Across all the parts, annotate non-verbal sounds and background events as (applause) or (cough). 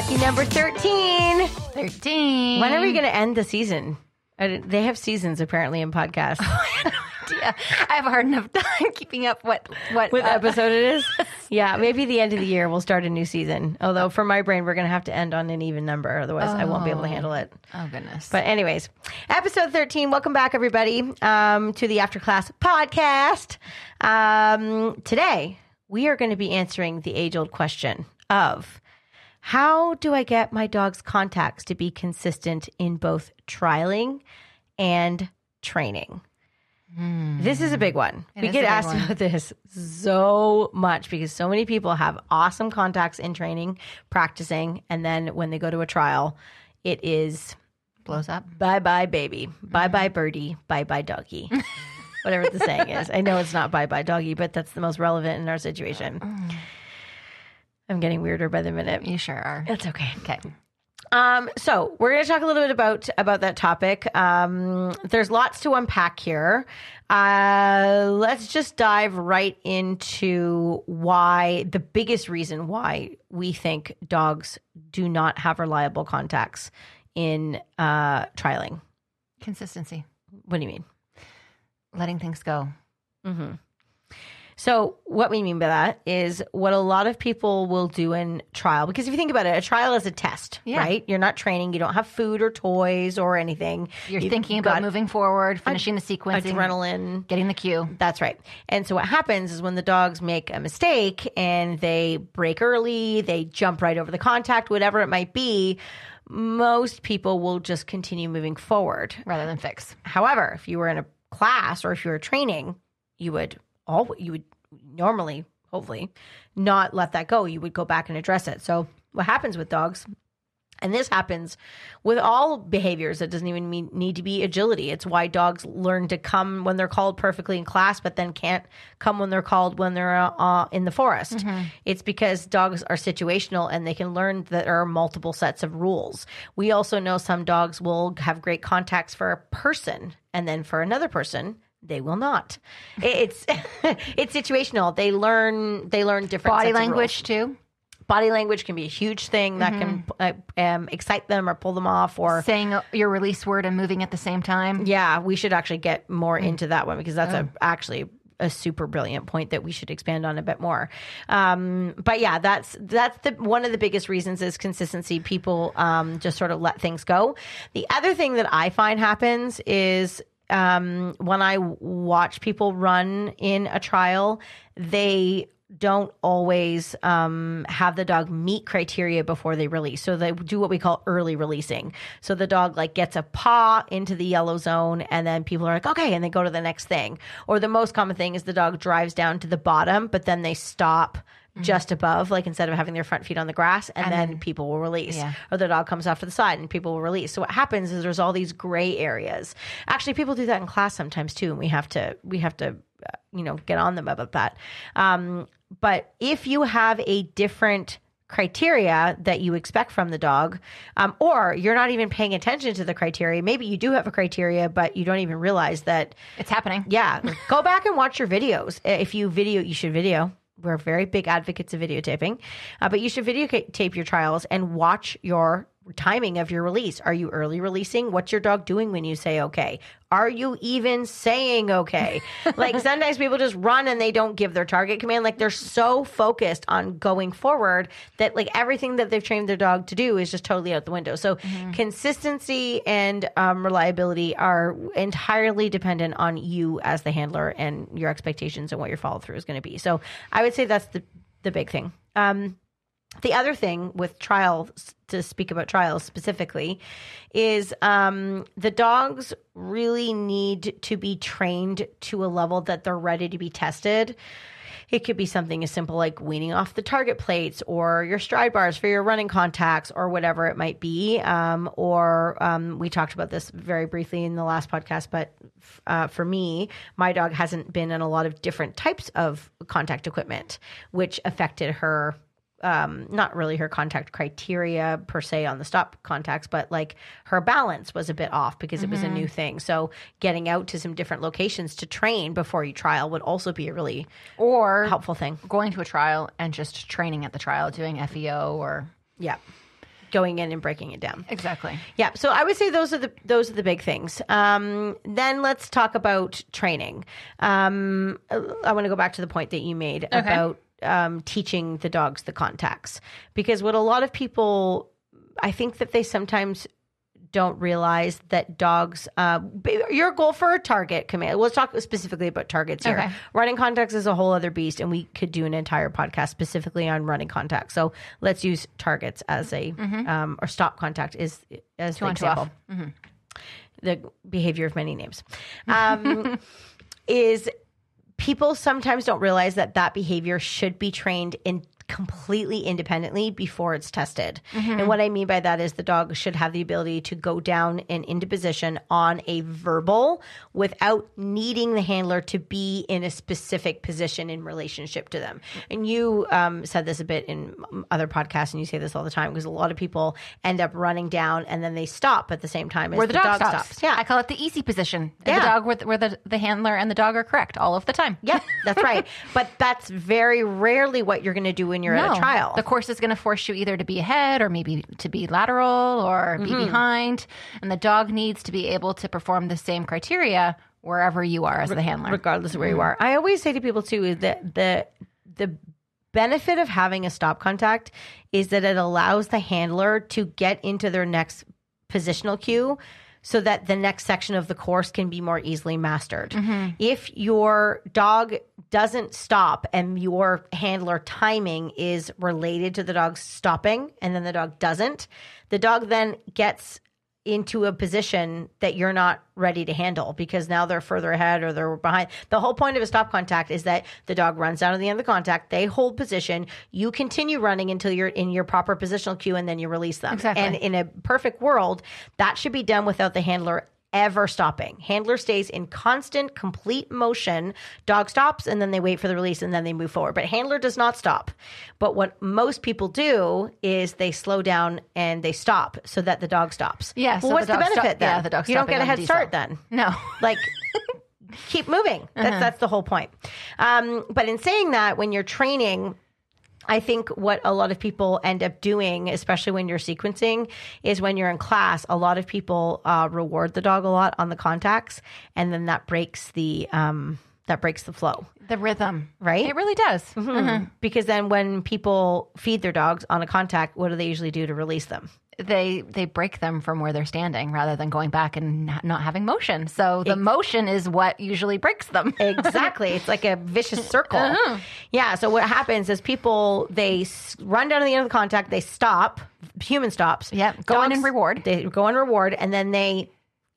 Lucky number 13. 13. When are we going to end the season? They have seasons apparently in podcasts. (laughs) Yeah, I have a hard enough (laughs) time keeping up what what what uh, episode it is? (laughs) Yeah, maybe the end of the year we'll start a new season. Although for my brain, we're going to have to end on an even number. Otherwise, I won't be able to handle it. Oh goodness. But anyways, episode 13. Welcome back, everybody, um, to the After Class podcast. Um, today, we are going to be answering the age old question of how do I get my dog's contacts to be consistent in both trialing and training? Hmm. This is a big one. we get asked one. about this so much because so many people have awesome contacts in training, practicing, and then when they go to a trial, it is blows up. bye bye baby, mm-hmm. bye bye birdie, bye bye doggy. (laughs) Whatever the saying is. I know it's not bye bye doggy, but that's the most relevant in our situation. Mm. I'm getting weirder by the minute. You sure are. That's okay. Okay. Um, so we're going to talk a little bit about about that topic. Um, there's lots to unpack here. Uh, let's just dive right into why the biggest reason why we think dogs do not have reliable contacts in uh, trialing. Consistency. What do you mean? Letting things go. So, what we mean by that is what a lot of people will do in trial. Because if you think about it, a trial is a test, Yeah. right? You're not training, you don't have food or toys or anything. You're You've thinking about moving forward, finishing the sequencing, adrenaline. getting the cue. That's right. And so what happens is when the dogs make a mistake and they break early, they jump right over the contact, whatever it might be, most people will just continue moving forward. rather than fix. However, if you were in a class or if you were training, you would all you would normally, hopefully, not let that go. You would go back and address it. So what happens with dogs and this happens with all behaviors. It doesn't even mean, need to be agility. It's why dogs learn to come when they're called perfectly in class, but then can't come when they're called when they're uh, in the forest. It's because dogs are situational and they can learn that there are multiple sets of rules. We also know some dogs will have great contacts for a person, and then for another person, they will not. It's (laughs) it's situational. They learn they learn different Body sets of rules language too. body language can be a huge thing that can uh, um, excite them or pull them off or Saying your release word and moving at the same time. yeah we should actually get more into that one because that's a actually a super brilliant point that we should expand on a bit more um, but yeah that's that's the one of the biggest reasons is consistency people um, just sort of let things go the other thing that i find happens is um, when i watch people run in a trial they don't always um, have the dog meet criteria before they release. So they do what we call early releasing. So the dog like gets a paw into the yellow zone, and then people are like, okay, and they go to the next thing. Or the most common thing is the dog drives down to the bottom, but then they stop. Just above, like instead of having their front feet on the grass, and, then, people will release. Yeah. Or the dog comes off to the side and people will release. So what happens is there's all these gray areas. Actually, people do that in class sometimes too, and we have to we have to uh, you know get on them about that. Um, but if you have a different criteria that you expect from the dog, um, or you're not even paying attention to the criteria, maybe you do have a criteria, but you don't even realize that. It's happening. Yeah, go back and watch your videos. If you video, you should video. We're very big advocates of videotaping, uh, but you should videotape your trials and watch your timing of your release. Are you early releasing? What's your dog doing when you say okay? Are you even saying okay? (laughs) like sometimes people just run and they don't give their target command. Like they're so focused on going forward that like everything that they've trained their dog to do is just totally out the window. So consistency and um, reliability are entirely dependent on you as the handler and your expectations and what your follow through is going to be. So I would say that's the the big thing. Um, the other thing with trials, to speak about trials specifically, is um, the dogs really need to be trained to a level that they're ready to be tested. It could be something as simple like weaning off the target plates or your stride bars for your running contacts or whatever it might be. Um, or um, we talked about this very briefly in the last podcast, but uh, for me, my dog hasn't been in a lot of different types of contact equipment, which affected her um, not really her contact criteria per se on the stop contacts, but like her balance was a bit off because it was a new thing. So getting out to some different locations to train before you trial would also be a really Or helpful thing. going to a trial and just training at the trial, doing FEO or Yeah. going in and breaking it down. Exactly. Yeah, so I would say those are the those are the big things. Um, then let's talk about training. Um, I want to go back to the point that you made about um, teaching the dogs the contacts because what a lot of people, I think that they sometimes don't realize that dogs. Uh, your goal for a target command. Let's talk specifically about targets here. Okay. Running contacts is a whole other beast, and we could do an entire podcast specifically on running contacts. So let's use targets as a um, or stop contact is as two example off. the behavior of many names um, (laughs) is people sometimes don't realize that that behavior should be trained in completely independently before it's tested. And what I mean by that is the dog should have the ability to go down and into position on a verbal without needing the handler to be in a specific position in relationship to them. And you um, said this a bit in other podcasts, and you say this all the time because a lot of people end up running down and then they stop at the same time as Where the, dog, stops. Yeah, I call it the easy position. Yeah. The dog where, the, where the, the handler and the dog are correct all of the time. Yep, that's right. (laughs) But that's very rarely what you're going to do when you're at a trial. The course is going to force you either to be ahead or maybe to be lateral or be Mm-hmm. behind. And the dog needs to be able to perform the same criteria wherever you are as the handler. regardless of where you are. I always say to people too that the the benefit of having a stop contact is that it allows the handler to get into their next positional cue so that the next section of the course can be more easily mastered. If your dog doesn't stop and your handler timing is related to the dog stopping and then the dog doesn't, the dog then gets into a position that you're not ready to handle because now they're further ahead or they're behind. The whole point of a stop contact is that the dog runs down to the end of the contact, they hold position, you continue running until you're in your proper positional cue and then you release them. Exactly. And in a perfect world, that should be done without the handler ever stopping. Handler stays in constant, complete motion. Dog stops and then they wait for the release and then they move forward. But handler does not stop. But what most people do is they slow down and they stop so that the dog stops. Yeah, Well, so what's the the, dog benefit then? yeah, the dog's you don't get a head start then. No. Like keep moving. That's that's the whole point. Um, but in saying that, when you're training, I think what a lot of people end up doing, especially when you're sequencing, is when you're in class, a lot of people uh, reward the dog a lot on the contacts, and then that breaks the um, that breaks the flow. The rhythm. Right? It really does. Because then when people feed their dogs on a contact, what do they usually do to release them? They they break them from where they're standing rather than going back and not having motion. So the motion is what usually breaks them. (laughs) Exactly. it's like a vicious circle. Uh-huh. Yeah. So what happens is people they run down to the end of the contact, they stop, human stops. Yep, go in and reward. They go and reward, and then they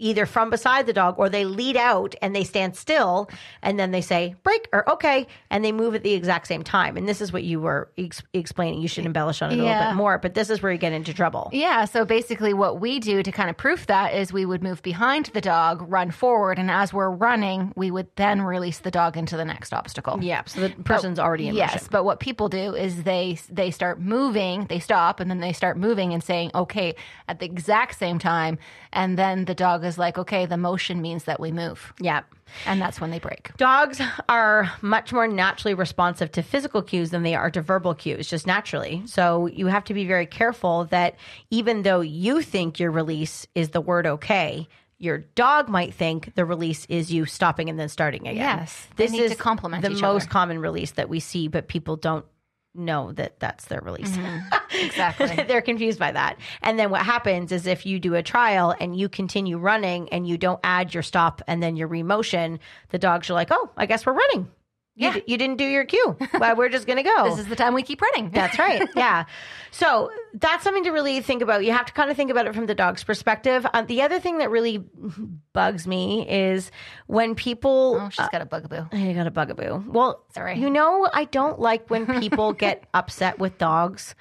either from beside the dog or they lead out and they stand still, and then they say break or okay, and they move at the exact same time. And this is what you were ex- explaining. You should embellish on it a little bit more, but this is where you get into trouble. Yeah, so basically what we do to kind of proof that is we would move behind the dog, run forward, and as we're running, we would then release the dog into the next obstacle. Yeah. So the person's already in yes, motion. but what people do is they they start moving, they stop, and then they start moving and saying, "Okay," at the exact same time, and then the dog is like, "Okay, the motion means that we move," Yeah. and that's when they break. Dogs are much more naturally responsive to physical cues than they are to verbal cues, just naturally. So you have to be very careful that even though you think your release is the word okay, your dog might think the release is you stopping and then starting again. Yes, this is the most other. common release that we see, but people don't know that that's their release. Mm-hmm. (laughs) Exactly. (laughs) They're confused by that. And then what happens is if you do a trial and you continue running and you don't add your stop and then your remotion, the dogs are like, oh, I guess we're running. You, Yeah. d- you didn't do your cue. (laughs) well, we're just going to go. this is the time we keep running. That's right. (laughs) Yeah. So that's something to really think about. You have to kind of think about it from the dog's perspective. Uh, the other thing that really bugs me is when people. oh, she's got a bugaboo. I got a bugaboo. Well, Sorry. You know, I don't like when people (laughs) get upset with dogs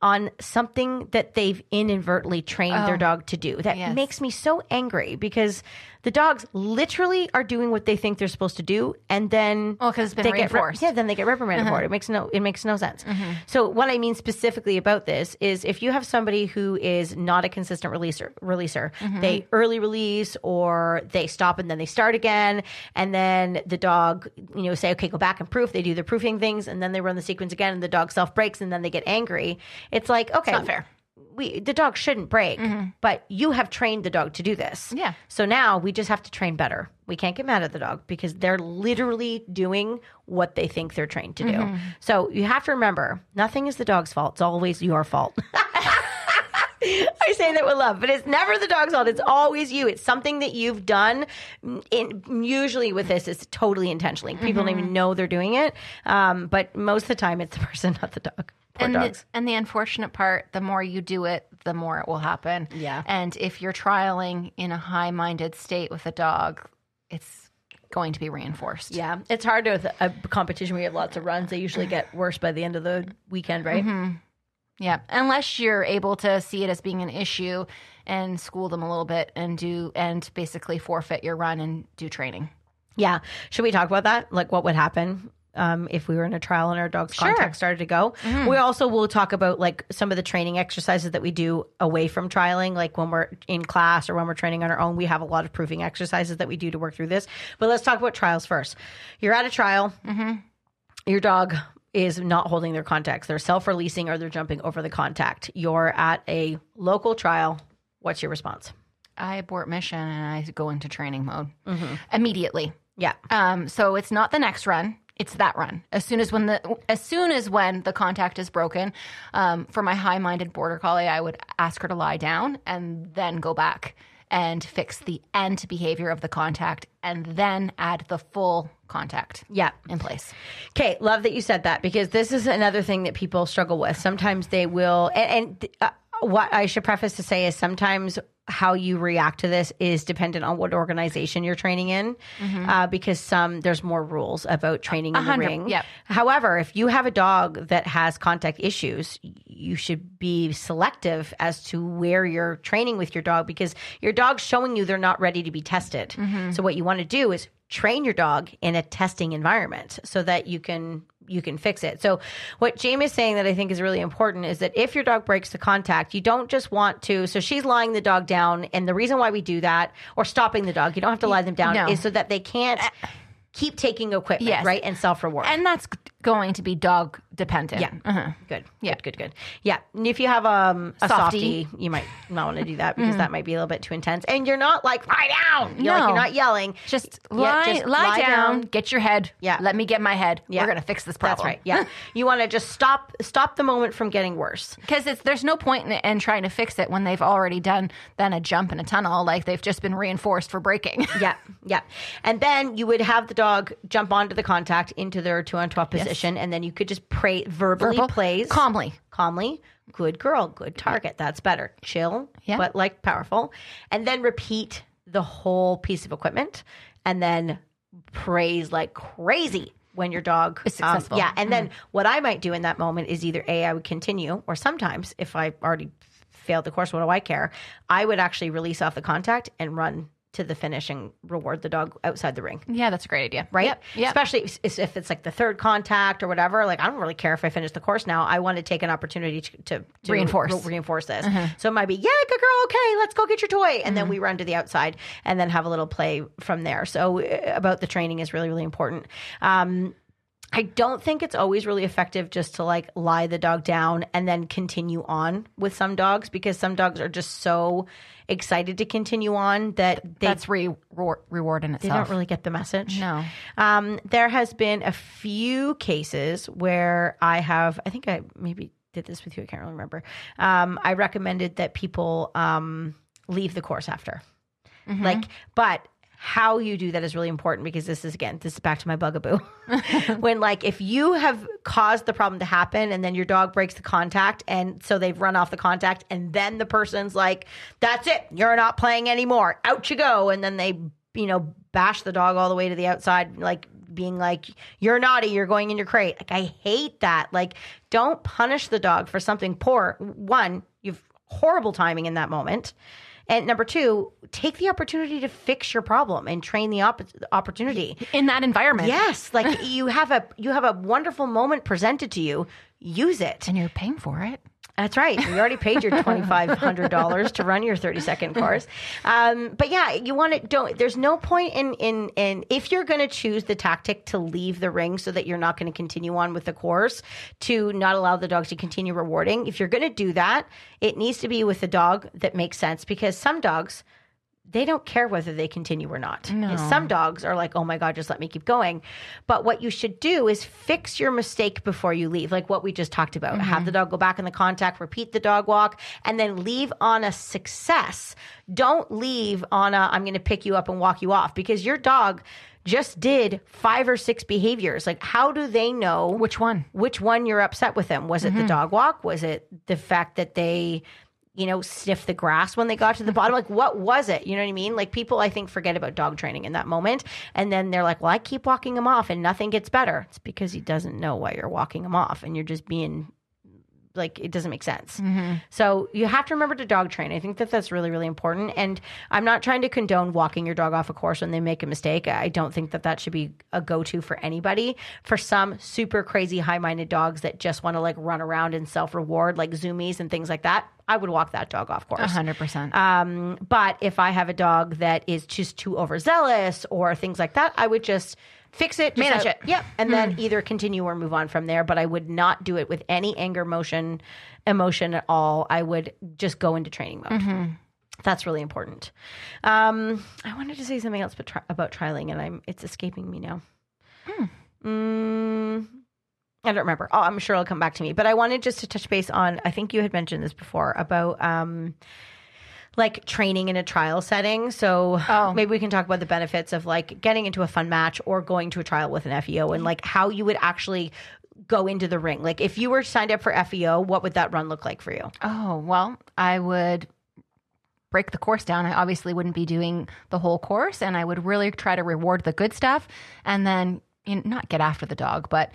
on something that they've inadvertently trained their dog to do. That Oh. Yes. makes me so angry because the dogs literally are doing what they think they're supposed to do, and then Well, 'cause it's been they get re- reinforced. Uh-huh. yeah, then they get reprimanded for it. It makes no it makes no sense. So what I mean specifically about this is if you have somebody who is not a consistent releaser, releaser, Mm-hmm. they early release or they stop and then they start again, and then the dog, you know, say okay, go back and proof. They do the proofing things, and then they run the sequence again, and the dog self breaks, and then they get angry. It's like okay, it's not fair. We the dog shouldn't break, but you have trained the dog to do this. Mm-hmm. Yeah. So now we just have to train better. We can't get mad at the dog because they're literally doing what they think they're trained to do. Mm-hmm. So you have to remember, nothing is the dog's fault. It's always your fault. (laughs) I say that with love, but it's never the dog's fault. It's always you. It's something that you've done. In, usually with this, it's totally intentionally. People don't Mm-hmm. even know they're doing it. Um, but most of the time, it's the person, not the dog. Poor and dogs. The, and the unfortunate part, the more you do it, the more it will happen. Yeah. And if you're trialing in a high minded state with a dog, it's going to be reinforced. Yeah, it's hard with a competition where you have lots of runs. They usually get worse by the end of the weekend, right? Mm-hmm. Yeah. Unless you're able to see it as being an issue and school them a little bit and do and basically forfeit your run and do training. Yeah. Should we talk about that? Like what would happen um, if we were in a trial and our dog's Sure. Mm-hmm. contact started to go? We also will talk about like some of the training exercises that we do away from trialing, like when we're in class or when we're training on our own. We have a lot of proofing exercises that we do to work through this. But let's talk about trials first. You're at a trial. Your dog is not holding their contacts. They're self releasing or they're jumping over the contact. You're at a local trial. What's your response? I abort mission and I go into training mode immediately. Yeah. Um, so it's not the next run; it's that run. As soon as when the as soon as when the contact is broken, um, for my high-minded border collie, I would ask her to lie down and then go back and fix the end behavior of the contact, and then add the full contact Yeah. in place. Okay, love that you said that because this is another thing that people struggle with. Sometimes they will, and, and uh, what I should preface to say is sometimes how you react to this is dependent on what organization you're training in, uh, because some there's more rules about training in the ring. yep. However, if you have a dog that has contact issues, you should be selective as to where you're training with your dog because your dog's showing you they're not ready to be tested. So what you want to do is train your dog in a testing environment so that you can you can fix it. So what Jamie is saying that I think is really important is that if your dog breaks the contact, you don't just want to so she's lying the dog down and the reason why we do that or stopping the dog, you don't have to lie them down No. is so that they can't uh, keep taking equipment, Yes. right? And self-reward. And that's going to be dog dependent. Yeah. Uh-huh. Good. Yeah. Good, good, good. Yeah. And if you have um, a Softie. softie, you might not want to do that because that might be a little bit too intense. And you're not like, lie down. You're like, you're not yelling. Just Yeah, lie, just lie, lie down, down. get your head. Yeah. Let me get my head. Yeah. We're gonna fix this problem. That's right. Yeah. (laughs) you want to just stop stop the moment from getting worse. Because it's there's no point in, in trying to fix it when they've already done then a jump in a tunnel, like they've just been reinforced for breaking. (laughs) Yeah. Yeah. And then you would have the dog jump onto the contact into their two on 12 position. And then you could just pray verbally Verbal. plays Calmly. calmly. Good girl, good target. That's better. Chill, Yeah. but like powerful. And then repeat the whole piece of equipment and then praise like crazy when your dog Is um, successful. yeah. And then what I might do in that moment is either A, I would continue, or sometimes if I already failed the course, what do I care? I would actually release off the contact and run to the finish and reward the dog outside the ring Yeah, that's a great idea. right? Yep. yep. Especially if, if it's like the third contact or whatever. Like I don't really care if I finish the course now. I want to take an opportunity to, to, to Reinforce. Re- reinforce this. So it might be, yeah, good girl, okay, let's go get your toy, and then we run to the outside and then have a little play from there. So uh, about the training is really really important. Um, I don't think it's always really effective just to like lie the dog down and then continue on with some dogs because some dogs are just so excited to continue on that they that's re- reward, reward in itself. they don't really get the message. No. Um, there has been a few cases where I have, I think I maybe did this with you. I can't really remember. Um, I recommended that people um, leave the course after. Like, but how you do that is really important because this is again, this is back to my bugaboo. (laughs) when like if you have caused the problem to happen and then your dog breaks the contact and so they've run off the contact and then the person's like, That's it, you're not playing anymore. Out you go. And then they, you know, bash the dog all the way to the outside, like being like, You're naughty, you're going in your crate. Like I hate that. Like, don't punish the dog for something poor. One, you've horrible timing in that moment. And number two, take the opportunity to fix your problem and train the opp- opportunity. In that environment. Yes, (laughs) like you have a you have a wonderful moment presented to you. Use it. And you're paying for it. That's right. You already paid your twenty five hundred dollars to run your thirty second course. Um, but yeah, you want to don't. There's no point in in in if you're going to choose the tactic to leave the ring so that you're not going to continue on with the course to not allow the dog to continue rewarding. If you're going to do that, it needs to be with a dog that makes sense because some dogs they don't care whether they continue or not. Some dogs are like, oh my God, just let me keep going. But what you should do is fix your mistake before you leave, like what we just talked about. Have the dog go back in the contact, repeat the dog walk, and then leave on a success. Don't leave on a, I'm going to pick you up and walk you off because your dog just did five or six behaviors. Like, how do they know Which one? which one you're upset with them. Was it Mm-hmm. the dog walk? Was it the fact that they, you know, sniff the grass when they got to the bottom? Like, what was it? You know what I mean? Like, people, I think, forget about dog training in that moment. And then they're like, well, I keep walking him off and nothing gets better. It's because he doesn't know why you're walking him off and you're just being like it doesn't make sense. So you have to remember to dog train. I think that that's really really important. And I'm not trying to condone walking your dog off a course when they make a mistake. I don't think that that should be a go to for anybody. For some super crazy high minded dogs that just want to like run around and self reward like zoomies and things like that, I would walk that dog off course. hundred percent. Um, but if I have a dog that is just too overzealous or things like that, I would just fix it, Manage out- it. Hmm. Yep, and then either continue or move on from there. But I would not do it with any anger, motion, emotion at all. I would just go into training mode. Mm-hmm. That's really important. Um, I wanted to say something else but tri- about trialing, and I'm it's escaping me now. Hmm. Mm, I don't remember. Oh, I'm sure it'll come back to me. But I wanted just to touch base on. I think you had mentioned this before about um, like training in a trial setting. So Oh. maybe we can talk about the benefits of like getting into a fun match or going to a trial with an FEO and like how you would actually go into the ring. Like if you were signed up for FEO, what would that run look like for you? Oh, well, I would break the course down. I obviously wouldn't be doing the whole course, and I would really try to reward the good stuff and then you know, not get after the dog, but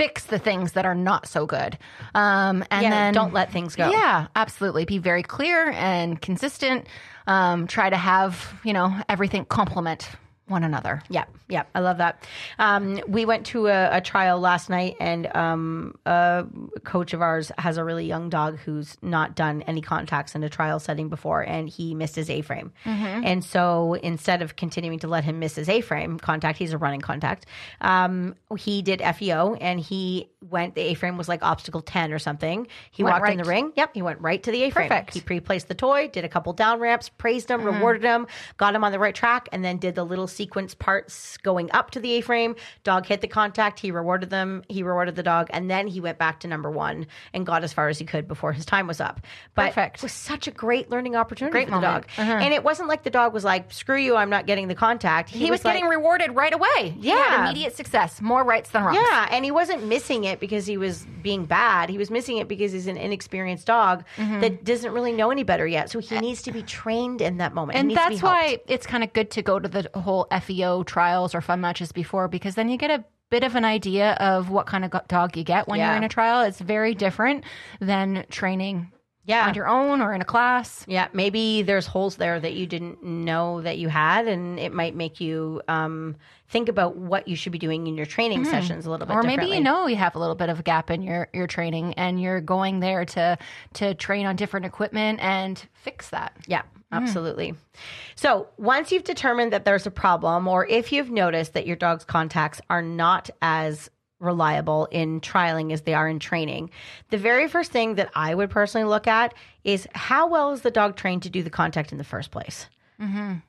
fix the things that are not so good. Um, and Yeah, then don't let things go. Yeah, absolutely. Be very clear and consistent. Um, try to have, you know, everything complement one another. Yeah, yeah, I love that. Um, we went to a, a trial last night, and um, a coach of ours has a really young dog who's not done any contacts in a trial setting before, and he missed his A frame. And so instead of continuing to let him miss his A frame contact, he's a running contact. Um, he did FEO, and he went. The A frame was like obstacle ten or something. He Went walked in the ring. Yep, he went right to the A frame. Perfect. He pre-placed the toy, did a couple down ramps, praised him, Mm-hmm. rewarded him, got him on the right track, and then did the little sequence parts going up to the A-frame. Dog hit the contact. He rewarded them. He rewarded the dog, and then he went back to number one and got as far as he could before his time was up. But Perfect. it was such a great learning opportunity Great for the moment. dog. And it wasn't like the dog was like, "Screw you, I'm not getting the contact." He, was, like- getting rewarded right away. He Yeah. had immediate success, more rights than wrongs. Yeah, and he wasn't missing it because he was being bad. He was missing it because he's an inexperienced dog Mm-hmm. that doesn't really know any better yet. So he needs to be trained in that moment. And needs to be that's why it's kind of good to go to the whole FEO trials or fun matches before because then you get a bit of an idea of what kind of dog you get when Yeah. you're in a trial. It's very different than training yeah. on your own or in a class. Yeah, maybe there's holes there that you didn't know that you had, and it might make you um, think about what you should be doing in your training sessions a little bit. Mm-hmm. Or maybe you know you have a little bit of a gap in your, your training and you're going there to to train on different equipment and fix that. Yeah, absolutely. So once you've determined that there's a problem, or if you've noticed that your dog's contacts are not as reliable in trialing as they are in training, the very first thing that I would personally look at is how well is the dog trained to do the contact in the first place?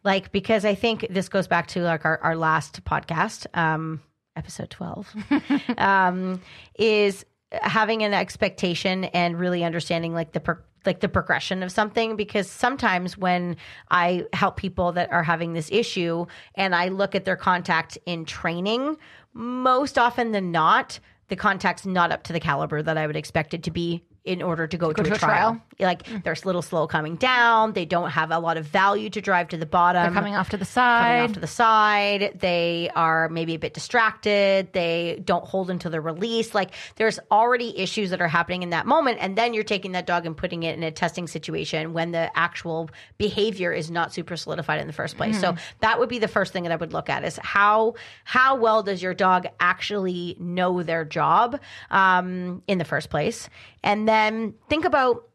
Like, because I think this goes back to like our, our last podcast, um, episode 12, (laughs) um, is having an expectation and really understanding like the pro- like the progression of something because sometimes when I help people that are having this issue and I look at their contact in training, most often than not, the contact's not up to the caliber that I would expect it to be in order to go, to, to a a trial. trial. Like they're a little slow coming down. They don't have a lot of value to drive to the bottom. They're coming off to the side. coming off to the side. They are maybe a bit distracted. They don't hold until they're released. Like there's already issues that are happening in that moment. And then you're taking that dog and putting it in a testing situation when the actual behavior is not super solidified in the first place. So that would be the first thing that I would look at is how how well does your dog actually know their job um, in the first place, and then think about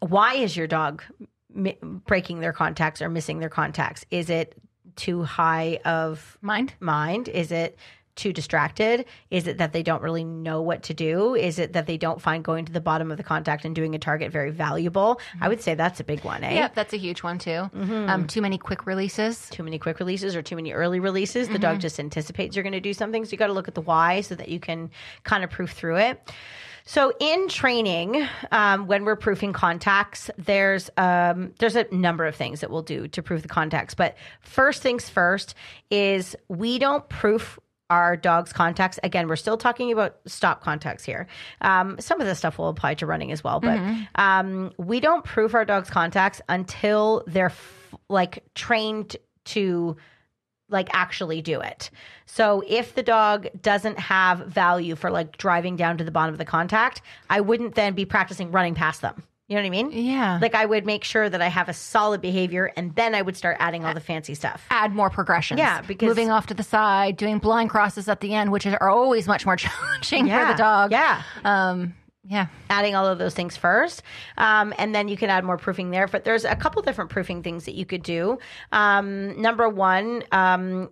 why is your dog mi- breaking their contacts or missing their contacts? Is it too high of Mind? mind? Is it too distracted? Is it that they don't really know what to do? Is it that they don't find going to the bottom of the contact and doing a target very valuable? I would say that's a big one, eh? Yep, that's a huge one too. Um, too many quick releases. Too many quick releases or too many early releases. The dog just anticipates you're going to do something. So you got to look at the why so that you can kind of proof through it. So in training, um, when we're proofing contacts, there's um, there's a number of things that we'll do to proof the contacts. But first things first is we don't proof our dog's contacts. Again, we're still talking about stop contacts here. Um, some of the stuff will apply to running as well, but um, we don't proof our dog's contacts until they're f- like trained to like actually do it. So if the dog doesn't have value for like driving down to the bottom of the contact, I wouldn't then be practicing running past them. You know what I mean? Yeah. Like I would make sure that I have a solid behavior and then I would start adding all the fancy stuff. Add more progressions. Yeah, because- moving off to the side, doing blind crosses at the end, which are always much more (laughs) challenging for the dog. Yeah. Um, yeah. adding all of those things first. Um, and then you can add more proofing there. But there's a couple different proofing things that you could do. Um, number one, um,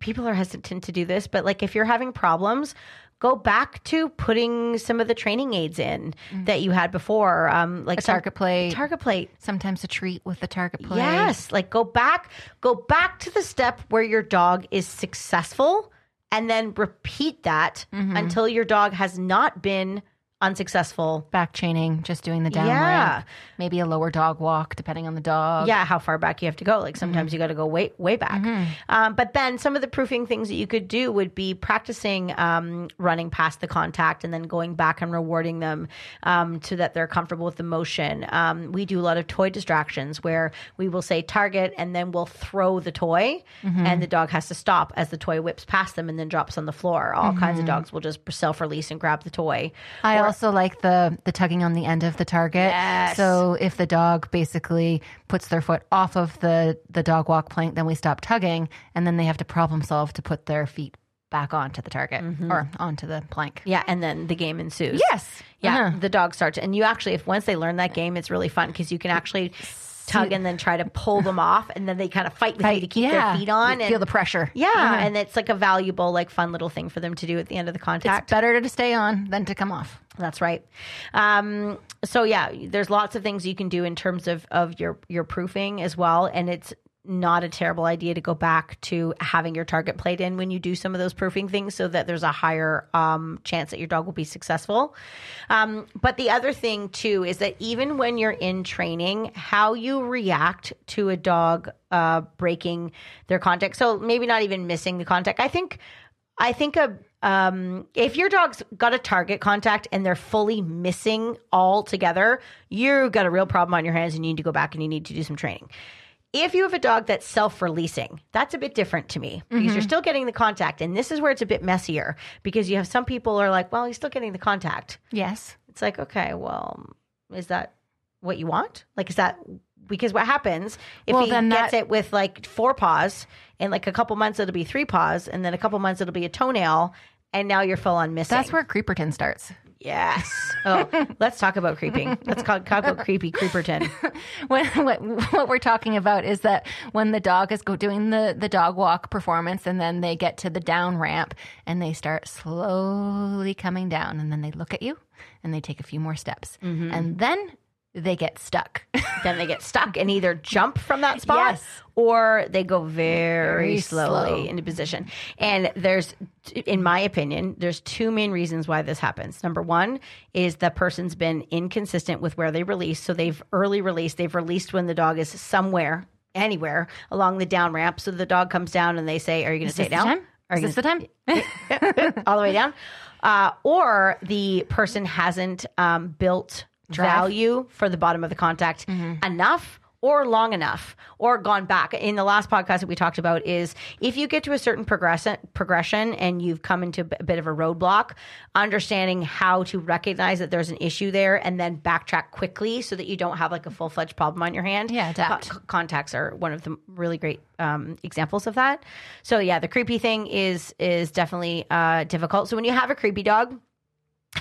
people are hesitant to do this, but like if you're having problems, go back to putting some of the training aids in that you had before. Um, like A some- target plate. target plate. Sometimes a treat with the target plate. Yes, like go back, go back to the step where your dog is successful, and then repeat that Mm-hmm. until your dog has not been unsuccessful. Back chaining, just doing the down Yeah. ramp. Maybe a lower dog walk, depending on the dog. Yeah, how far back you have to go. Like Mm-hmm. sometimes you got to go way way back. Um, but then some of the proofing things that you could do would be practicing um, running past the contact and then going back and rewarding them um, so that they're comfortable with the motion. Um, we do a lot of toy distractions where we will say target and then we'll throw the toy Mm-hmm. and the dog has to stop as the toy whips past them and then drops on the floor. All kinds Mm-hmm. of dogs will just self release and grab the toy. I also like the the tugging on the end of the target. Yes. So if the dog basically puts their foot off of the the dog walk plank, then we stop tugging, and then they have to problem solve to put their feet back onto the target or onto the plank. Yeah, and then the game ensues. Yes. Yeah, Uh-huh. the dog starts, and you actually, if once they learn that game, it's really fun because you can actually tug and then try to pull them off, and then they kind of fight with you to keep yeah. their feet on. And, feel the pressure. yeah, and it's like a valuable, like fun little thing for them to do at the end of the It's contact. better to stay on than to come off. That's right. Um, so yeah, there's lots of things you can do in terms of of your your proofing as well, and it's not a terrible idea to go back to having your target plate in when you do some of those proofing things so that there's a higher um, chance that your dog will be successful. Um, but the other thing too is that even when you're in training, how you react to a dog uh, breaking their contact, so maybe not even missing the contact. I think I think a um, if your dog's got a target contact and they're fully missing altogether, you've got a real problem on your hands and you need to go back and you need to do some training. If you have a dog that's self releasing, that's a bit different to me because you're mm-hmm. still getting the contact. And this is where it's a bit messier because you have some people are like, well, he's still getting the contact. Yes. It's like, okay, well, is that what you want? Like, is that because what happens if Well, he gets that- it with like four paws and like a couple months it'll be three paws and then a couple months it'll be a toenail and now you're full on missing. That's where Creeperton starts. Yes. (laughs) Oh, let's talk about creeping. Let's talk, talk about creepy creeperton. (laughs) when, what, what we're talking about is that when the dog is go doing the, the dog walk performance and then they get to the down ramp and they start slowly coming down and then they look at you and they take a few more steps mm-hmm. and then they get stuck. (laughs) then they get stuck and either jump from that spot Yes. or they go very, Very slowly slow. into position. And there's, in my opinion, there's two main reasons why this happens. Number one is the person's been inconsistent with where they release. So they've early released, they've released when the dog is somewhere, anywhere along the down ramp. So the dog comes down and they say, Are you going to stay Is this down? Are Is this the time? (laughs) all the way down. Uh, or the person hasn't um, built value for the bottom of the contact enough or long enough or gone back. In the last podcast that we talked about is if you get to a certain progression progression and you've come into a bit of a roadblock, understanding how to recognize that there's an issue there and then backtrack quickly so that you don't have like a full-fledged problem on your hand. Yeah, adapt. Co- contacts are one of the really great um, examples of that. So yeah, the creepy thing is is definitely uh, difficult. So when you have a creepy dog,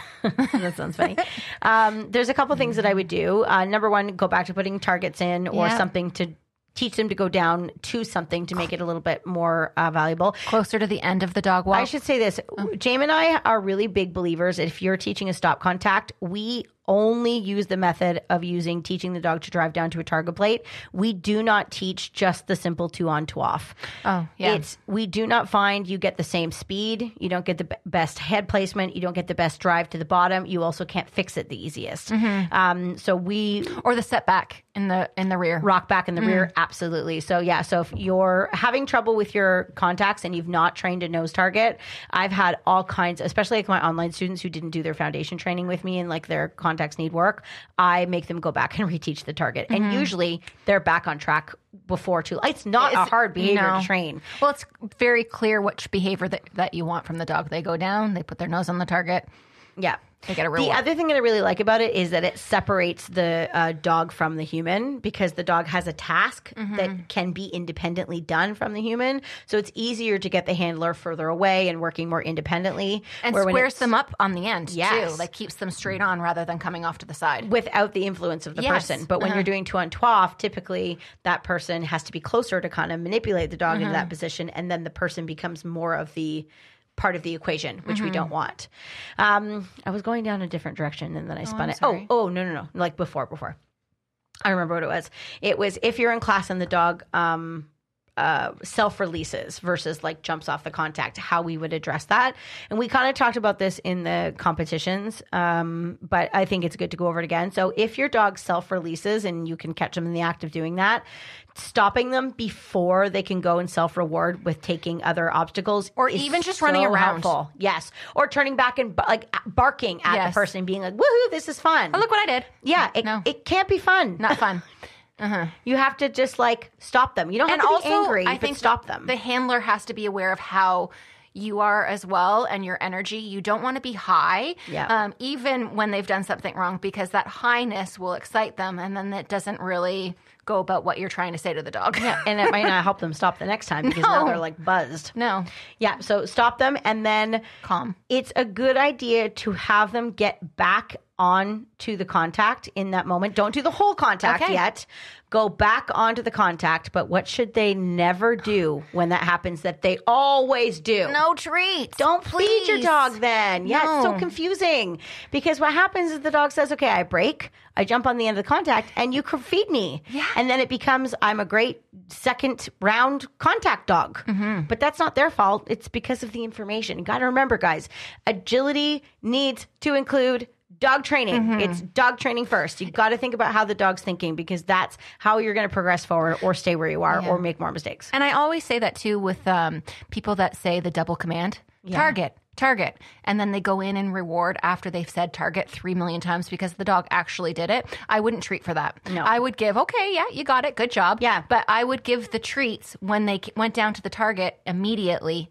(laughs) that sounds funny. Um, there's a couple things that I would do. Uh, number one, go back to putting targets in or Yeah. something to teach them to go down to something to make it a little bit more uh, valuable. Closer to the end of the dog walk. I should say this. Jamie and I are really big believers. If you're teaching a stop contact, we only use the method of using teaching the dog to drive down to a target plate. We do not teach just the simple two on, two off. Oh, yeah. It's we do not find you get the same speed. You don't get the b- best head placement. You don't get the best drive to the bottom. You also can't fix it the easiest. Mm-hmm. Um, so we or the setback in the in the rear. rock back in the rear. Mm. Absolutely. So yeah. So if you're having trouble with your contacts and you've not trained a nose target i've had all kinds especially like my online students who didn't do their foundation training with me and like their contacts need work i make them go back and (laughs) reteach the target. And mm-hmm. usually they're back on track before too it's not a hard behavior no. to train. Well, it's very clear which behavior that, that you want from the dog. They go down, they put their nose on the target, yeah get a The other thing that I really like about it is that it separates the uh, dog from the human because the dog has a task Mm-hmm. that can be independently done from the human. So it's easier to get the handler further away and working more independently. and squares them up on the end Yes. too. Like keeps them straight on rather than coming off to the side. Without the influence of the Yes. person. But when Uh-huh. you're doing two on two off, typically that person has to be closer to kind of manipulate the dog into Uh-huh. that position. And then the person becomes more of the part of the equation, which we Mm-hmm. don't want. Um, I was going down a different direction and then I spun I'm it. sorry. Oh, oh, no, no, no. Like before, before. I remember what it was. It was if you're in class and the dog um, uh, self releases versus like jumps off the contact, how we would address that. And we kind of talked about this in the competitions, um, but I think it's good to go over it again. So if your dog self releases and you can catch them in the act of doing that, stopping them before they can go and self reward with taking other obstacles, Or even just running around. helpful. Yes, or turning back and like barking at Yes. the person, and being like, "Woohoo, this is fun!" Oh, look what I did. Yeah, it, No. it can't be fun. Not fun. (laughs) You have to just like stop them. You don't have and to also, be angry, I but think stop them. The handler has to be aware of how you are as well and your energy. You don't want to be high, Yeah. um, even when they've done something wrong, because that highness will excite them, and then it doesn't really go about what you're trying to say to the dog. and it might not help them stop the next time because now they're like buzzed. no, Yeah, so stop them and then calm. it's a good idea to have them get back on to the contact in that moment. Don't do the whole contact Okay. yet. Go back onto the contact, but what should they never do when that happens that they always do? No treats. Don't feed your dog then. Yeah, it's so confusing because what happens is the dog says, "Okay, I break, I jump on the end of the contact, and you can feed me." Yeah. and then it becomes I'm a great second round contact dog. Mm-hmm. But that's not their fault. It's because of the information. You got to remember, guys, agility needs to include. Dog training. Mm-hmm. It's dog training first. You got to think about how the dog's thinking because that's how you're going to progress forward or stay where you are Yeah. or make more mistakes. And I always say that too with um, people that say the double command target, target. And then they go in and reward after they've said target three million times because the dog actually did it. I wouldn't treat for that. No. I would give, okay, yeah, you got it. Good job. Yeah. But I would give the treats when they went down to the target immediately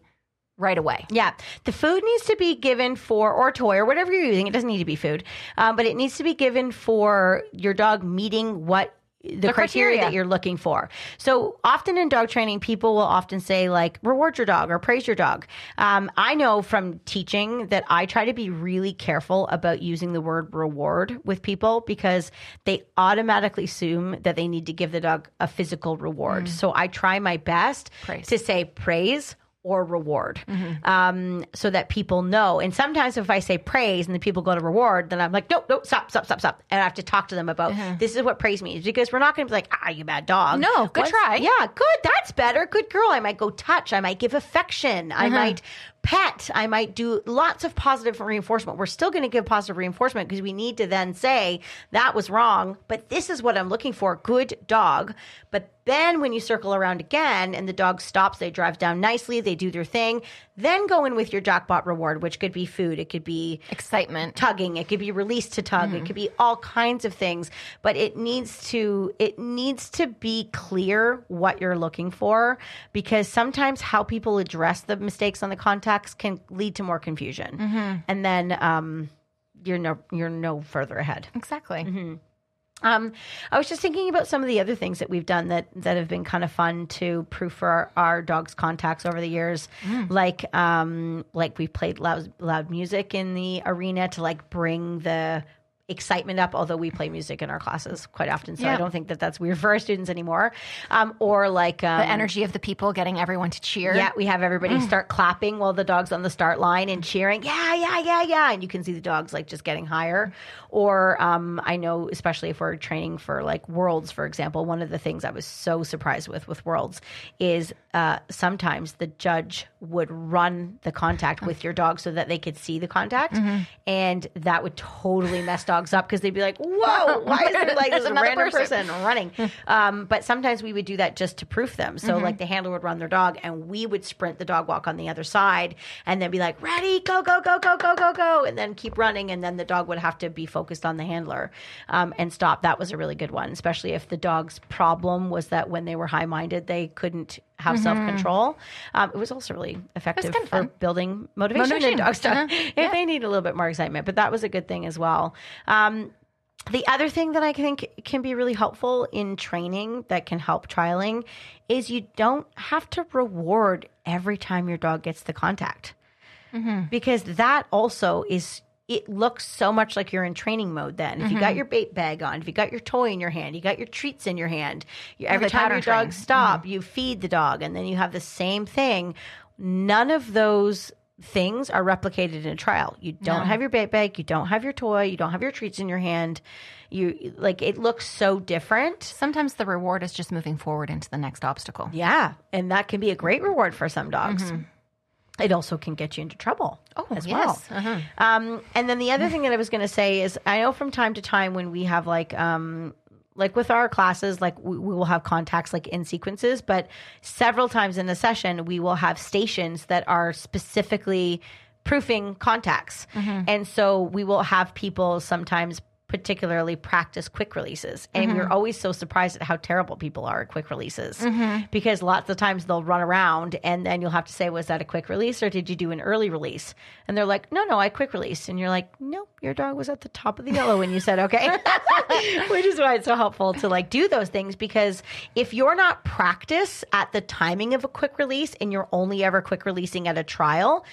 right away. Yeah, the food needs to be given for or toy or whatever you're using. It doesn't need to be food, um, but it needs to be given for your dog meeting what the, criteria, criteria. that you're looking for. So often in dog training, people will often say like reward your dog or praise your dog. Um, I know from teaching that I try to be really careful about using the word reward with people because they automatically assume that they need to give the dog a physical reward. So I try my best Praise. to say praise or reward um, so that people know. And sometimes if I say praise and the people go to reward, then I'm like, nope, nope, stop, stop, stop, stop. And I have to talk to them about this is what praise means because we're not going to be like, ah, you bad dog. No, good What's- try. Yeah, good. That's better. Good girl. I might go touch. I might give affection. I might pet. I might do lots of positive reinforcement. We're still going to give positive reinforcement because we need to then say that was wrong, but this is what I'm looking for. Good dog. But Then, when you circle around again and the dog stops, they drive down nicely, they do their thing. Then go in with your jackpot reward, which could be food, it could be Excitement. tugging, it could be release to tug, it mm-hmm. could be all kinds of things. But it needs to it needs to be clear what you're looking for because sometimes how people address the mistakes on the can lead to more confusion, and then um, you're no you're no further ahead. Exactly. Mm-hmm. Um, I was just thinking about some of the other things that we've done that that have been kind of fun to proof for our, our dogs' contacts over the years. Like um, like we played loud loud music in the arena to like bring the excitement up. Although we play music in our classes quite often, so I don't think that that's weird for our students anymore. Um, or like um, The energy of the people getting everyone to cheer. yeah, we have everybody Mm. start clapping while the dog's on the start line and cheering, yeah, yeah, yeah, yeah. And you can see the dogs like just getting higher. Or um, I know, especially if we're training for like Worlds, for example, one of the things I was so surprised with with Worlds is uh, sometimes the judge would run the contact with your dog so that they could see the contact. Mm-hmm. And that would totally mess dogs up because they'd be like, whoa, (laughs) why is there like this another random person. person running. (laughs) Um, but sometimes we would do that just to proof them. So Mm-hmm. like the handler would run their dog and we would sprint the dog walk on the other side and then be like, ready, go, go, go, go, go, go, go. And then keep running. And then the dog would have to be focused on the handler um, and stop. That was a really good one, especially if the dog's problem was that when they were high minded, they couldn't have self control. Um, it was also really effective kind of for fun. building motivation, Motivation. in dog stuff Uh-huh. if they need a little bit more excitement. But that was a good thing as well. Um, the other thing that I think can be really helpful in training that can help trialing is you don't have to reward every time your dog gets the contact. Because that also is it looks so much like you're in training mode then. If you got mm-hmm. your bait bag on, if you got your toy in your hand, you got your treats in your hand, you, every time your train. dog stop, mm-hmm. you feed the dog and then you have the same thing. None of those things are replicated in a trial. You don't have your bait bag, you don't have your toy, you don't have your treats in your hand. You like it looks so different. Sometimes the reward is just moving forward into the next obstacle. Yeah, and that can be a great reward for some dogs. Mm-hmm. It also can get you into trouble Oh, as yes. well. Uh-huh. Um, and then the other thing that I was going to say is, I know from time to time when we have like, um, like with our classes, like we, we will have contacts like in sequences, but several times in a session we will have stations that are specifically proofing contacts, and so we will have people sometimes particularly practice quick releases. And mm-hmm. we're always so surprised at how terrible people are at quick releases mm-hmm. because lots of times they'll run around and then you'll have to say was that a quick release or did you do an early release? And they're like no no i quick release and you're like no your dog was at the top of the yellow when you said okay. (laughs) Which is why it's so helpful to like do those things because if you're not practice at the timing of a quick release and you're only ever quick releasing at a trial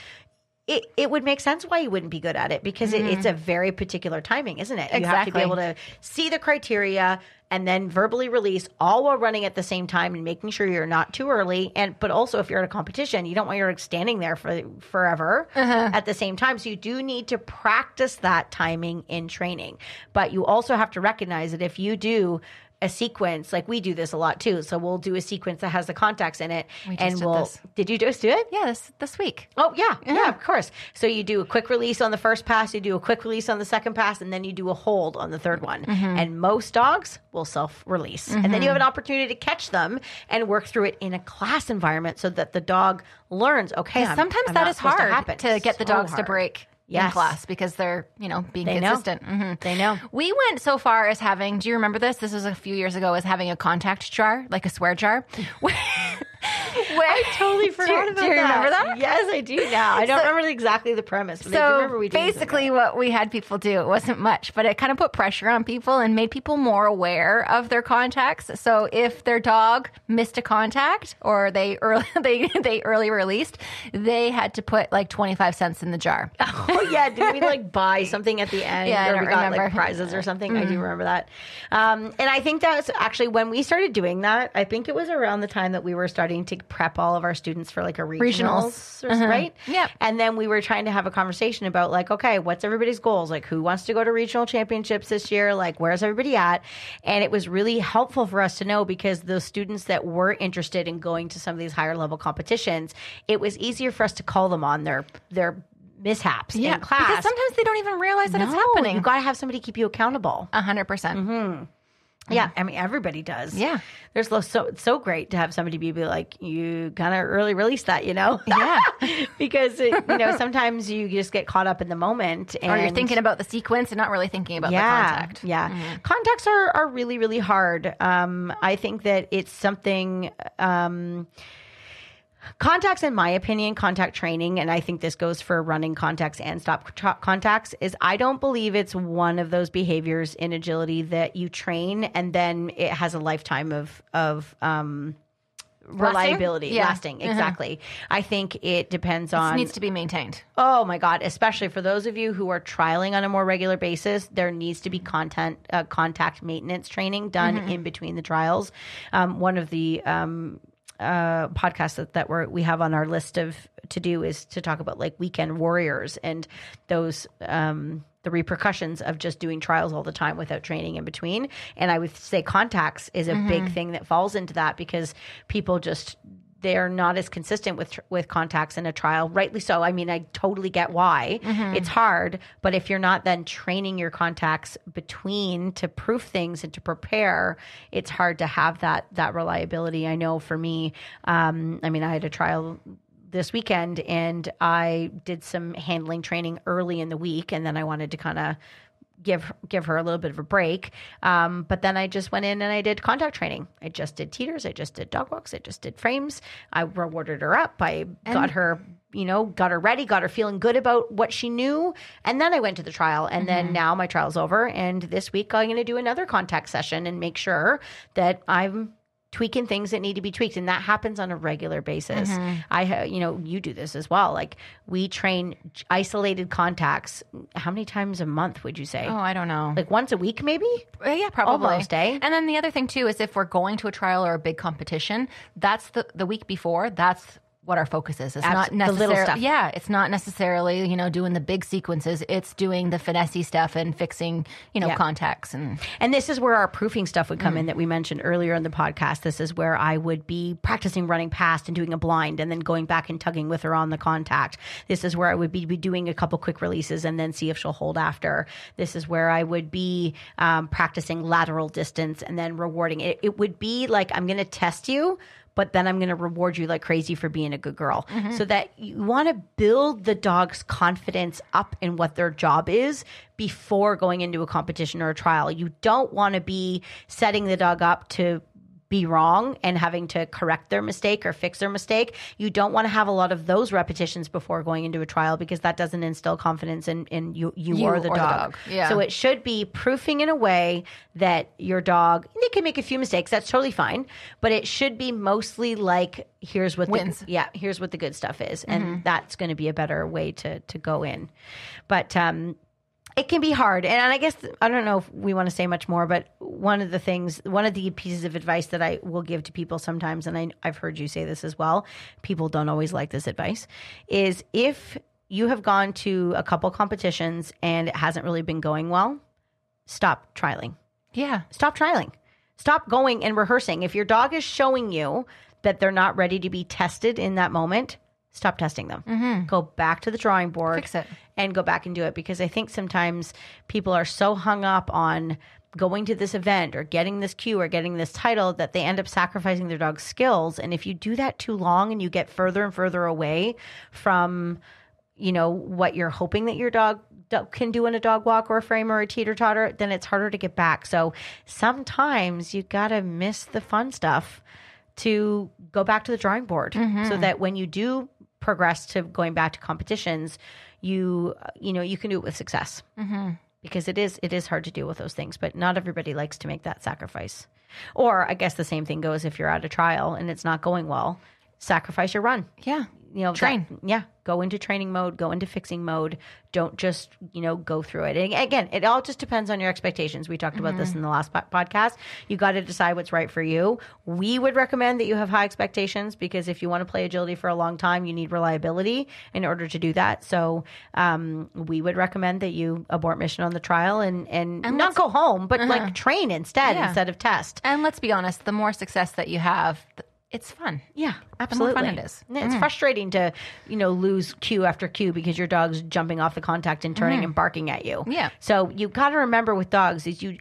it, it would make sense why you wouldn't be good at it because it, it's a mm-hmm. very particular timing, isn't it? You have to be able to see the criteria and then verbally release all while running at the same time and making sure you're not too early. And but also if you're at a competition, you don't want your standing there for forever uh-huh. at the same time. So you do need to practice that timing in training. But you also have to recognize that if you do a sequence like we do this a lot too. So we'll do a sequence that has the contacts in it, We and did we'll. this. Did you just do it? Yeah, this this week. Oh yeah, yeah, of course. So you do a quick release on the first pass, you do a quick release on the second pass, and then you do a hold on the third one. Mm-hmm. And most dogs will self release, and then you mm-hmm. have an opportunity to catch them and work through it in a class environment so that the dog learns. Okay, I'm- Sometimes I'm that is hard happen. to, get the So dogs to break Yes. class because they're you know being They know. consistent. Mhm. They know. We went so far as having. Do you remember this? This was a few years ago. As having a contact jar, like a swear jar. (laughs) (laughs) Where, I Totally forgot about that. do you remember that? Yes, I do now. I don't remember exactly the premise, but I do So remember we doing basically, what we had people do it wasn't much, but it kind of put pressure on people and made people more aware of their contacts. So if their dog missed a contact or they early (laughs) they they early released, they had to put like twenty five cents in the jar. (laughs) Oh yeah, did we like buy something at the end? Yeah, I or don't we got like remember. Mm-hmm. prizes or something. I do remember that. Um, and I think that's actually when we started doing that. I think it was around the time that we were starting to prep all of our students for like a regionals, Regionals. or- right? Uh-huh. Yep. And then we were trying to have a conversation about like, okay, what's everybody's goals? Like, who wants to go to regional championships this year? Like, where's everybody at? And it was really helpful for us to know because the students that were interested in going to some of these higher level competitions, it was easier for us to call them on their their mishaps in class. because sometimes they don't even realize that it's happening. You got to have somebody keep you accountable. A hundred percent. Yeah, I mean everybody does. Yeah. there's so it's so great to have somebody be, be like you kind of early release that, you know? Yeah. (laughs) because it, you know sometimes you just get caught up in the moment, and or you're thinking about the sequence and not really thinking about yeah, the contact. Yeah, contacts are are really really hard. Um, I think that it's something. Um, contacts in my opinion contact training and i think this goes for running contacts and stop contacts is i don't believe it's one of those behaviors in agility that you train and then it has a lifetime of of um reliability Yeah. lasting exactly i think it depends It on needs to be maintained. Oh my God! Especially for those of you who are trialing on a more regular basis, there needs to be content uh, contact maintenance training done in between the trials. Um, one of the um, uh, podcasts that, that we're, we have on our list of to do is to talk about like weekend warriors and those um, the repercussions of just doing trials all the time without training in between. And I would say contacts is a big thing that falls into that because people just they're not as consistent with with contacts in a trial rightly so. I mean i totally get why. It's hard but if you're not then training your contacts between to proof things and to prepare it's hard to have that that reliability. I know for me um, i mean i had a trial this weekend and i did some handling training early in the week and then i wanted to kind of give give her a little bit of a break. Um, but then I just went in and I did contact training. I just did teeters. I just did dog walks. I just did frames. I rewarded her up. I got her, you know, got her ready, got her feeling good about what she knew. And then I went to the trial. And then now my trial's over. And this week I'm going to do another contact session and make sure that I'm tweaking things that need to be tweaked and that happens on a regular basis i ha- you know you do this as well like we train isolated contacts how many times a month would you say Oh, I don't know. like once a week maybe Uh, yeah, probably. Almost, eh? And then the other thing too is if we're going to a trial or a big competition, that's the the week before. That's what our focus is. It's not the little necessarily stuff. yeah. It's not necessarily you know doing the big sequences. It's doing the finessey stuff and fixing you know Yeah. contacts and And this is where our proofing stuff would come Mm. in that we mentioned earlier in the podcast. This is where I would be practicing running past and doing a blind and then going back and tugging with her on the contact. This is where I would be, be doing a couple quick releases and then see if she'll hold after. This is where I would be um, practicing lateral distance and then rewarding it. It would be like, I'm going to test you. But then I'm going to reward you like crazy for being a good girl. Mm-hmm. So that you want to build the dog's confidence up in what their job is before going into a competition or a trial. You don't want to be setting the dog up to be wrong and having to correct their mistake or fix their mistake. You don't want to have a lot of those repetitions before going into a trial because that doesn't instill confidence in, in you, you, You or the or the dog. dog. Yeah. So it should be proofing in a way that your dog, they can make a few mistakes. That's totally fine. But it should be mostly like, here's what Wins. the, yeah, here's what the good stuff is. And that's going to be a better way to, to go in. But, um, it can be hard. And i guess i don't know if we want to say much more but one of the things one of the pieces of advice that i will give to people sometimes and I, i've heard you say this as well people don't always like this advice is if you have gone to a couple competitions and it hasn't really been going well stop trialing. Yeah. stop trialing. Stop going and rehearsing. If your dog is showing you that they're not ready to be tested in that moment stop testing them mm-hmm. go back to the drawing board Fix it. and go back and do it because I think sometimes people are so hung up on going to this event or getting this Q or getting this title that they end up sacrificing their dog's skills. And if you do that too long and you get further and further away from, you know, what you're hoping that your dog can do in a dog walk or a frame or a teeter totter, then it's harder to get back. So sometimes you got to miss the fun stuff to go back to the drawing board so mm-hmm. that when you do progress to going back to competitions, you uh, you know you can do it with success because it is it is hard to deal with those things. But not everybody likes to make that sacrifice. Or I guess the same thing goes if you're at a trial and it's not going well, sacrifice your run. Yeah. You know, Train. that- yeah, go into training mode, go into fixing mode. Don't just you know go through it. And again, it all just depends on your expectations. We talked about this in the last po- podcast. You got to decide what's right for you. We would recommend that you have high expectations because if you want to play agility for a long time, you need reliability in order to do that. So um, we would recommend that you abort mission on the trial and and, not go home, but like train instead Yeah. instead of test. And let's be honest, the more success that you have, th- it's fun. Yeah, more absolutely. fun it is. It's frustrating to, you know, lose Q after Q because your dog's jumping off the contact and turning and barking at you. Yeah. So you've got to remember with dogs is you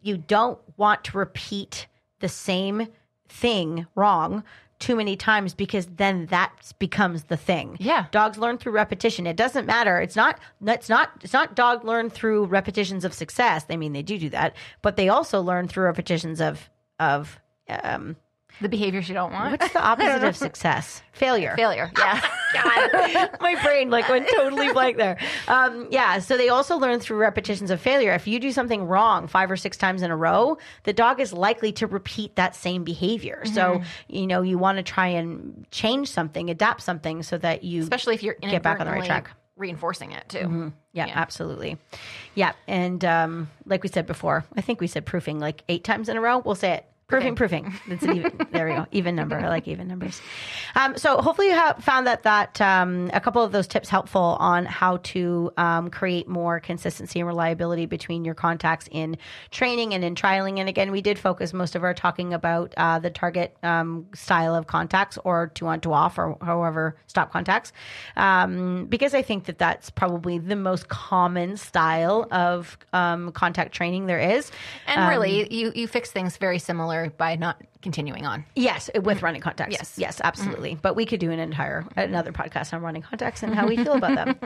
you don't want to repeat the same thing wrong too many times because then that becomes the thing. Yeah. Dogs learn through repetition. It doesn't matter. It's not it's not it's not dog learn through repetitions of success. I mean they do do that, but they also learn through repetitions of of um The behaviors you don't want. what's the (laughs) opposite of success? Failure. Failure. Yeah. (laughs) God, my brain like went totally blank there. Um, yeah, so they also learn through repetitions of failure. If you do something wrong five or six times in a row, the dog is likely to repeat that same behavior. So you know you want to try and change something, adapt something, so that you Especially if you're Get back on the right track. reinforcing it too. yeah, absolutely. Yeah. And um, like we said before, I think we said proofing like eight times in a row. We'll say it. Proofing, proofing. That's an even, (laughs) there we go. Even number. I like even numbers. (laughs) Um, so hopefully you have found that that um, a couple of those tips helpful on how to um, create more consistency and reliability between your contacts in training and in trialing. And again, we did focus most of our talking about uh, the target um, style of contacts or two on two off or however stop contacts, um, because I think that that's probably the most common style of um, contact training there is. And really, you you fix things very similar by not continuing on. Yes, with running contacts. Yes. yes, absolutely. But we could do an entire another podcast on running contacts and how we feel about them.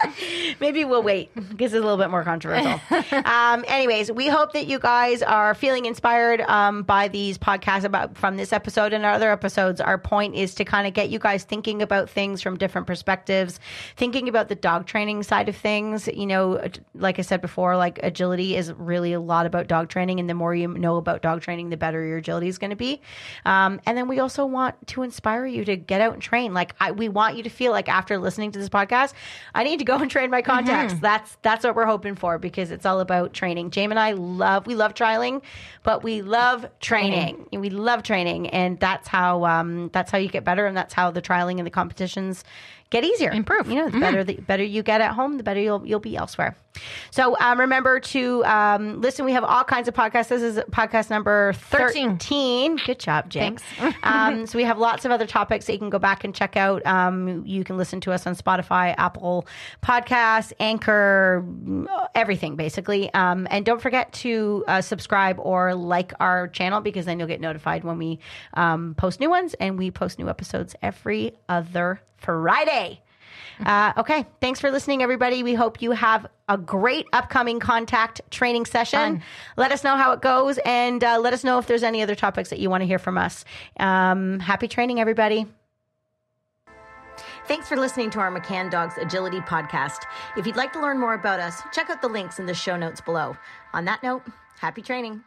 (laughs) Maybe we'll wait because it's a little bit more controversial. (laughs) um, anyways, we hope that you guys are feeling inspired um, by these podcasts about from this episode and our other episodes. Our point is to kind of get you guys thinking about things from different perspectives, thinking about the dog training side of things. You know, like I said before, like agility is really a lot about dog training, and the more you know about dog training, the better your agility is going to be. Um, and then we also want to inspire you to get out and train. Like I, we want you to feel like after listening to this podcast, I need to go (laughs) and train my contacts. That's that's what we're hoping for because it's all about training. James and I love we love trialing, but we love training. We love training, and that's how um, that's how you get better, and that's how the trialing and the competitions get easier, Improve. You know, the better the better you get at home, the better you'll you'll be elsewhere. So um, remember to um, listen. We have all kinds of podcasts. This is podcast number 13. Thirteen. Good job, Jinx. (laughs) um, so we have lots of other topics that you can go back and check out. Um, you can listen to us on Spotify, Apple Podcasts, Anchor, everything basically. Um, and don't forget to uh, subscribe or like our channel because then you'll get notified when we um, post new ones. And we post new episodes every other Friday. Uh, okay. Thanks for listening, everybody. We hope you have a great upcoming contact training session. Let us know how it goes and uh, let us know if there's any other topics that you want to hear from us. Um, happy training, everybody. Thanks for listening to our McCann Dogs Agility podcast. If you'd like to learn more about us, check out the links in the show notes below. On that note, happy training.